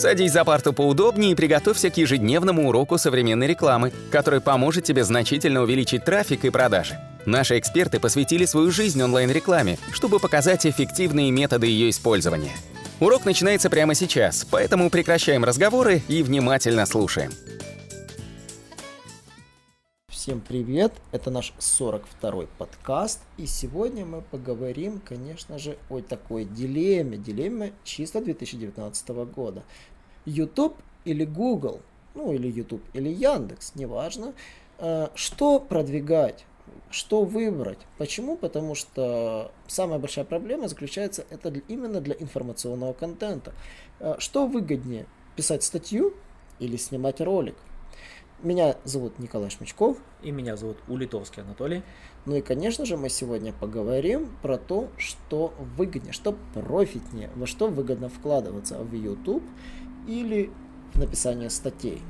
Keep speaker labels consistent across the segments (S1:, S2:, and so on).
S1: Садись за парту поудобнее и приготовься к ежедневному уроку современной рекламы, который поможет тебе значительно увеличить трафик и продажи. Наши эксперты посвятили свою жизнь онлайн-рекламе, чтобы показать эффективные методы ее использования. Урок начинается прямо сейчас, поэтому прекращаем разговоры и внимательно слушаем.
S2: Всем привет! Это наш 42-й подкаст, и сегодня мы поговорим, конечно же, о такой дилемме, дилемме чисто 2019 года. YouTube или Google, ну или YouTube или Яндекс, неважно, э, что продвигать, что выбрать. Почему? Потому что самая большая проблема заключается это именно для информационного контента. Э, что выгоднее, писать статью или снимать ролик? Меня зовут Николай Шмичков.
S3: И меня зовут Улитовский Анатолий.
S2: Ну и, конечно же, мы сегодня поговорим про то, что выгоднее, что профитнее, во что выгодно вкладываться в YouTube или в написание статей.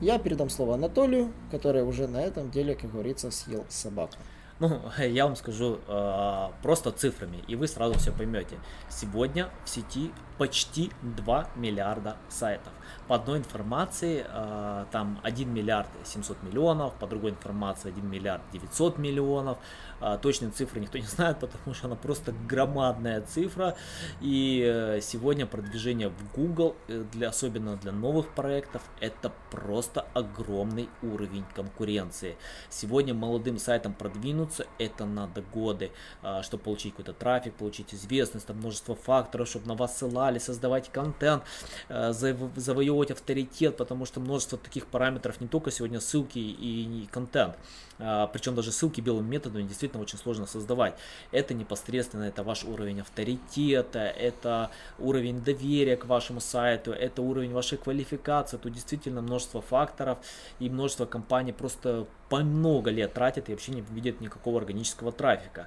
S2: Я передам слово Анатолию, который уже на этом деле, как говорится, съел собаку.
S3: Ну, я вам скажу э, просто цифрами, и вы сразу все поймете. Сегодня в сети почти 2 миллиарда сайтов. По одной информации э, там 1 миллиард 700 миллионов, по другой информации 1 миллиард 900 миллионов. Э, точные цифры никто не знает, потому что она просто громадная цифра. И э, сегодня продвижение в Google, э, для, особенно для новых проектов, это просто огромный уровень конкуренции. Сегодня молодым сайтам продвинуться, это надо годы, э, чтобы получить какой-то трафик, получить известность, там множество факторов, чтобы на вас ссылались канале, создавать контент, э, завоевывать авторитет, потому что множество таких параметров, не только сегодня ссылки и контент, а, причем даже ссылки белым методом действительно очень сложно создавать. Это непосредственно это ваш уровень авторитета, это уровень доверия к вашему сайту, это уровень вашей квалификации, тут действительно множество факторов и множество компаний просто по много лет тратят и вообще не видят никакого органического трафика.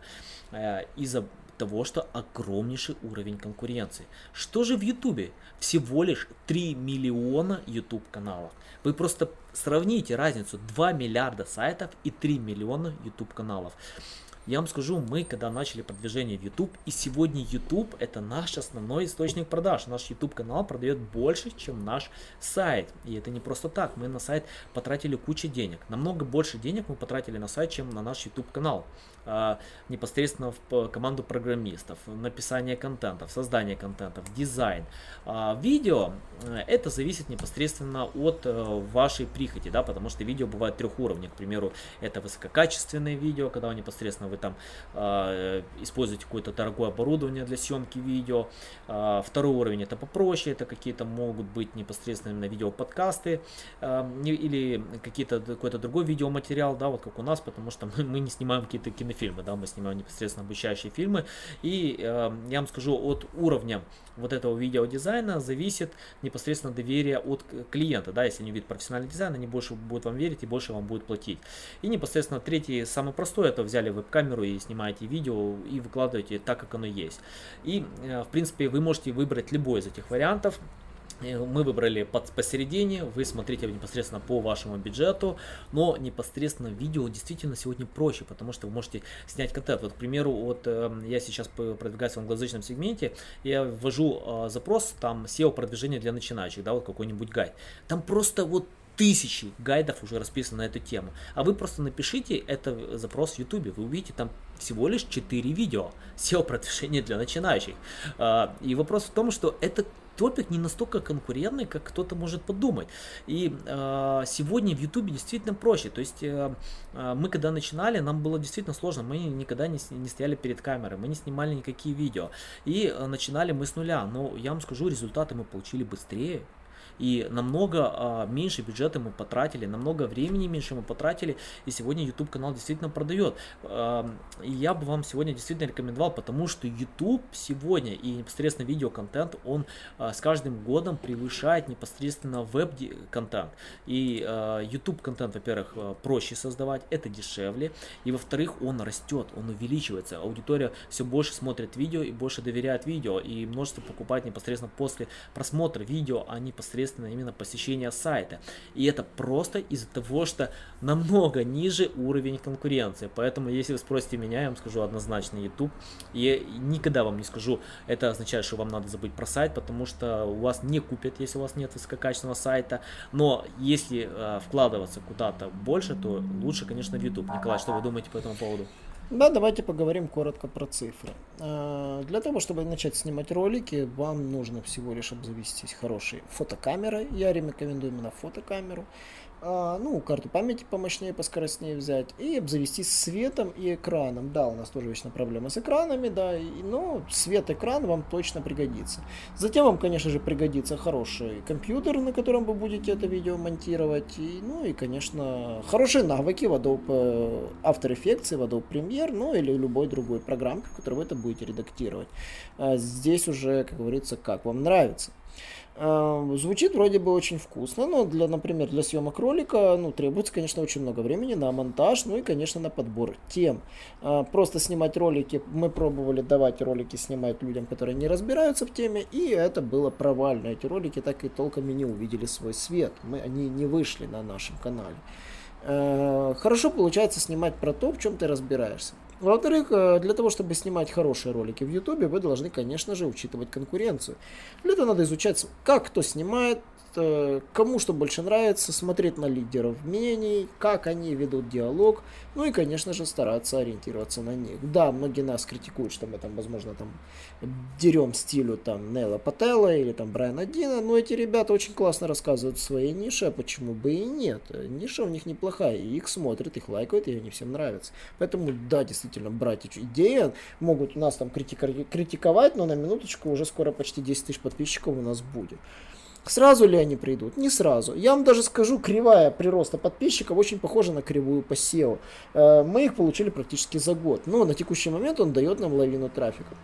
S3: Э, из-за того, что огромнейший уровень конкуренции. Что же в Ютубе? Всего лишь 3 миллиона YouTube каналов. Вы просто сравните разницу 2 миллиарда сайтов и 3 миллиона YouTube каналов. Я вам скажу, мы когда начали продвижение в YouTube, и сегодня YouTube это наш основной источник продаж. Наш YouTube канал продает больше, чем наш сайт. И это не просто так. Мы на сайт потратили кучу денег. Намного больше денег мы потратили на сайт, чем на наш YouTube канал. А, непосредственно в команду программистов, написание контента, создание контента, дизайн. А, видео э, это зависит непосредственно от э, вашей прихоти, да, потому что видео бывает трех уровней. К примеру, это высококачественное видео, когда непосредственно вы там э, используете какое-то дорогое оборудование для съемки видео. Э, второй уровень это попроще, это какие-то могут быть непосредственно именно видео-подкасты э, или какие-то какой-то другой видеоматериал, да, вот как у нас, потому что мы, мы не снимаем какие-то кинофильмы, да, мы снимаем непосредственно обучающие фильмы. И э, я вам скажу, от уровня вот этого видеодизайна зависит непосредственно доверие от клиента, да, если они видят профессиональный дизайн, они больше будут вам верить и больше вам будут платить. И непосредственно третий, самый простой, это взяли веб-камеру и снимаете видео и выкладываете так, как оно есть. И, э, в принципе, вы можете выбрать любой из этих вариантов. Э, мы выбрали под, посередине, вы смотрите непосредственно по вашему бюджету, но непосредственно видео действительно сегодня проще, потому что вы можете снять контент. Вот, к примеру, вот э, я сейчас продвигаюсь в англоязычном сегменте, я ввожу э, запрос, там SEO продвижение для начинающих, да, вот какой-нибудь гайд. Там просто вот тысячи гайдов уже расписаны на эту тему. А вы просто напишите это запрос в YouTube, вы увидите там всего лишь 4 видео SEO продвижения для начинающих. А, и вопрос в том, что это топик не настолько конкурентный, как кто-то может подумать. И э, сегодня в Ютубе действительно проще. То есть э, мы когда начинали, нам было действительно сложно. Мы никогда не, не стояли перед камерой, мы не снимали никакие видео. И э, начинали мы с нуля. Но я вам скажу, результаты мы получили быстрее, и намного а, меньше бюджета мы потратили, намного времени меньше мы потратили, и сегодня YouTube канал действительно продает. А, и я бы вам сегодня действительно рекомендовал, потому что YouTube сегодня и непосредственно видеоконтент, он а, с каждым годом превышает непосредственно веб-контент. И а, YouTube контент, во-первых, а, проще создавать, это дешевле, и во-вторых, он растет, он увеличивается. Аудитория все больше смотрит видео и больше доверяет видео, и множество покупает непосредственно после просмотра видео, а не непосредственно именно посещения сайта. И это просто из-за того, что намного ниже уровень конкуренции. Поэтому, если вы спросите меня, я вам скажу однозначно YouTube. И никогда вам не скажу, это означает, что вам надо забыть про сайт, потому что у вас не купят, если у вас нет высококачественного сайта. Но если э, вкладываться куда-то больше, то лучше, конечно, в YouTube. Николай, что вы думаете по этому поводу?
S2: Да, давайте поговорим коротко про цифры. А, для того, чтобы начать снимать ролики, вам нужно всего лишь обзавестись хорошей фотокамерой. Я рекомендую именно фотокамеру. А, ну, карту памяти помощнее, поскоростнее взять, и обзавестись светом и экраном. Да, у нас тоже вечно проблема с экранами, да, и, но свет-экран вам точно пригодится. Затем вам, конечно же, пригодится хороший компьютер, на котором вы будете это видео монтировать, и, ну и, конечно, хорошие навыки в Adobe э, After Effects, в Adobe Premiere, ну или любой другой программке, в которой вы это будете редактировать. А здесь уже, как говорится, как вам нравится. Эм, звучит вроде бы очень вкусно, но, для, например, для съемок ролика ну, требуется, конечно, очень много времени на монтаж, ну и, конечно, на подбор тем. Э, просто снимать ролики, мы пробовали давать ролики снимать людям, которые не разбираются в теме, и это было провально. Эти ролики так и толком и не увидели свой свет, мы, они не вышли на нашем канале. Э, хорошо получается снимать про то, в чем ты разбираешься. Во-вторых, э, для того, чтобы снимать хорошие ролики в YouTube, вы должны, конечно же, учитывать конкуренцию. Для этого надо изучать, как кто снимает, кому что больше нравится, смотреть на лидеров мнений, как они ведут диалог, ну и, конечно же, стараться ориентироваться на них. Да, многие нас критикуют, что мы там, возможно, там дерем стилю там Нелла Пателла или там Брайана Дина, но эти ребята очень классно рассказывают в своей нише, а почему бы и нет. Ниша у них неплохая, и их смотрят, их лайкают, и они всем нравятся. Поэтому, да, действительно, брать идеи могут нас там критиковать, но на минуточку уже скоро почти 10 тысяч подписчиков у нас будет. Сразу ли они придут? Не сразу. Я вам даже скажу, кривая прироста подписчиков очень похожа на кривую по SEO. Э, мы их получили практически за год, но на текущий момент он дает нам лавину трафика.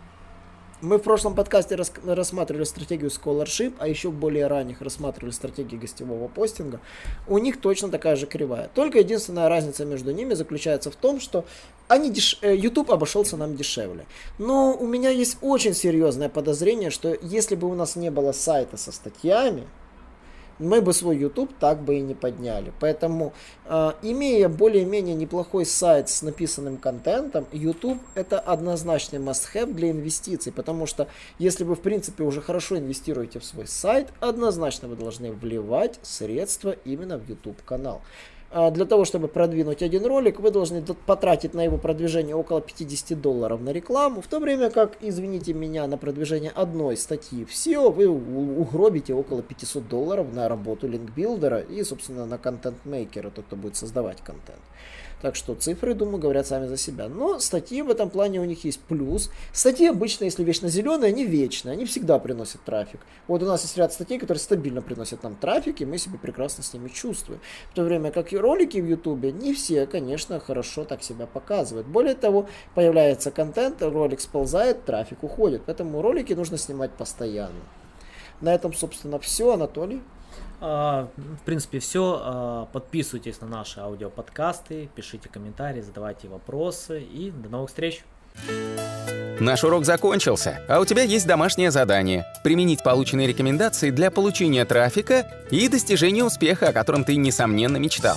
S2: Мы в прошлом подкасте рас рассматривали стратегию Scholarship, а еще более ранних рассматривали стратегию гостевого постинга. У них точно такая же кривая. Только единственная разница между ними заключается в том, что они деш... Э, YouTube обошелся нам дешевле. Но у меня есть очень серьезное подозрение, что если бы у нас не было сайта со статьями, мы бы свой YouTube так бы и не подняли. Поэтому, э, имея более-менее неплохой сайт с написанным контентом, YouTube это однозначный must-have для инвестиций, потому что если вы, в принципе, уже хорошо инвестируете в свой сайт, однозначно вы должны вливать средства именно в YouTube канал. А, для того, чтобы продвинуть один ролик, вы должны потратить на его продвижение около 50 долларов на рекламу, в то время как, извините меня, на продвижение одной статьи в SEO вы угробите около 500 долларов на работу линкбилдера и, собственно, на контент-мейкера, тот, кто будет создавать контент. Так что цифры, думаю, говорят сами за себя. Но статьи в этом плане у них есть плюс. Статьи обычно, если вечно зеленые, они вечные, они всегда приносят трафик. Вот у нас есть ряд статей, которые стабильно приносят нам трафик, и мы себя прекрасно с ними чувствуем. В то время как и ролики в Ютубе, не все, конечно, хорошо так себя показывают. Более того, появляется контент, ролик сползает, трафик уходит. Поэтому ролики нужно снимать постоянно. На этом, собственно, все. Анатолий.
S3: А, в принципе, все. А, подписывайтесь на наши аудиоподкасты, пишите комментарии, задавайте вопросы и до новых встреч.
S1: Наш урок закончился, а у тебя есть домашнее задание – применить полученные рекомендации для получения трафика и достижения успеха, о котором ты, несомненно, мечтал.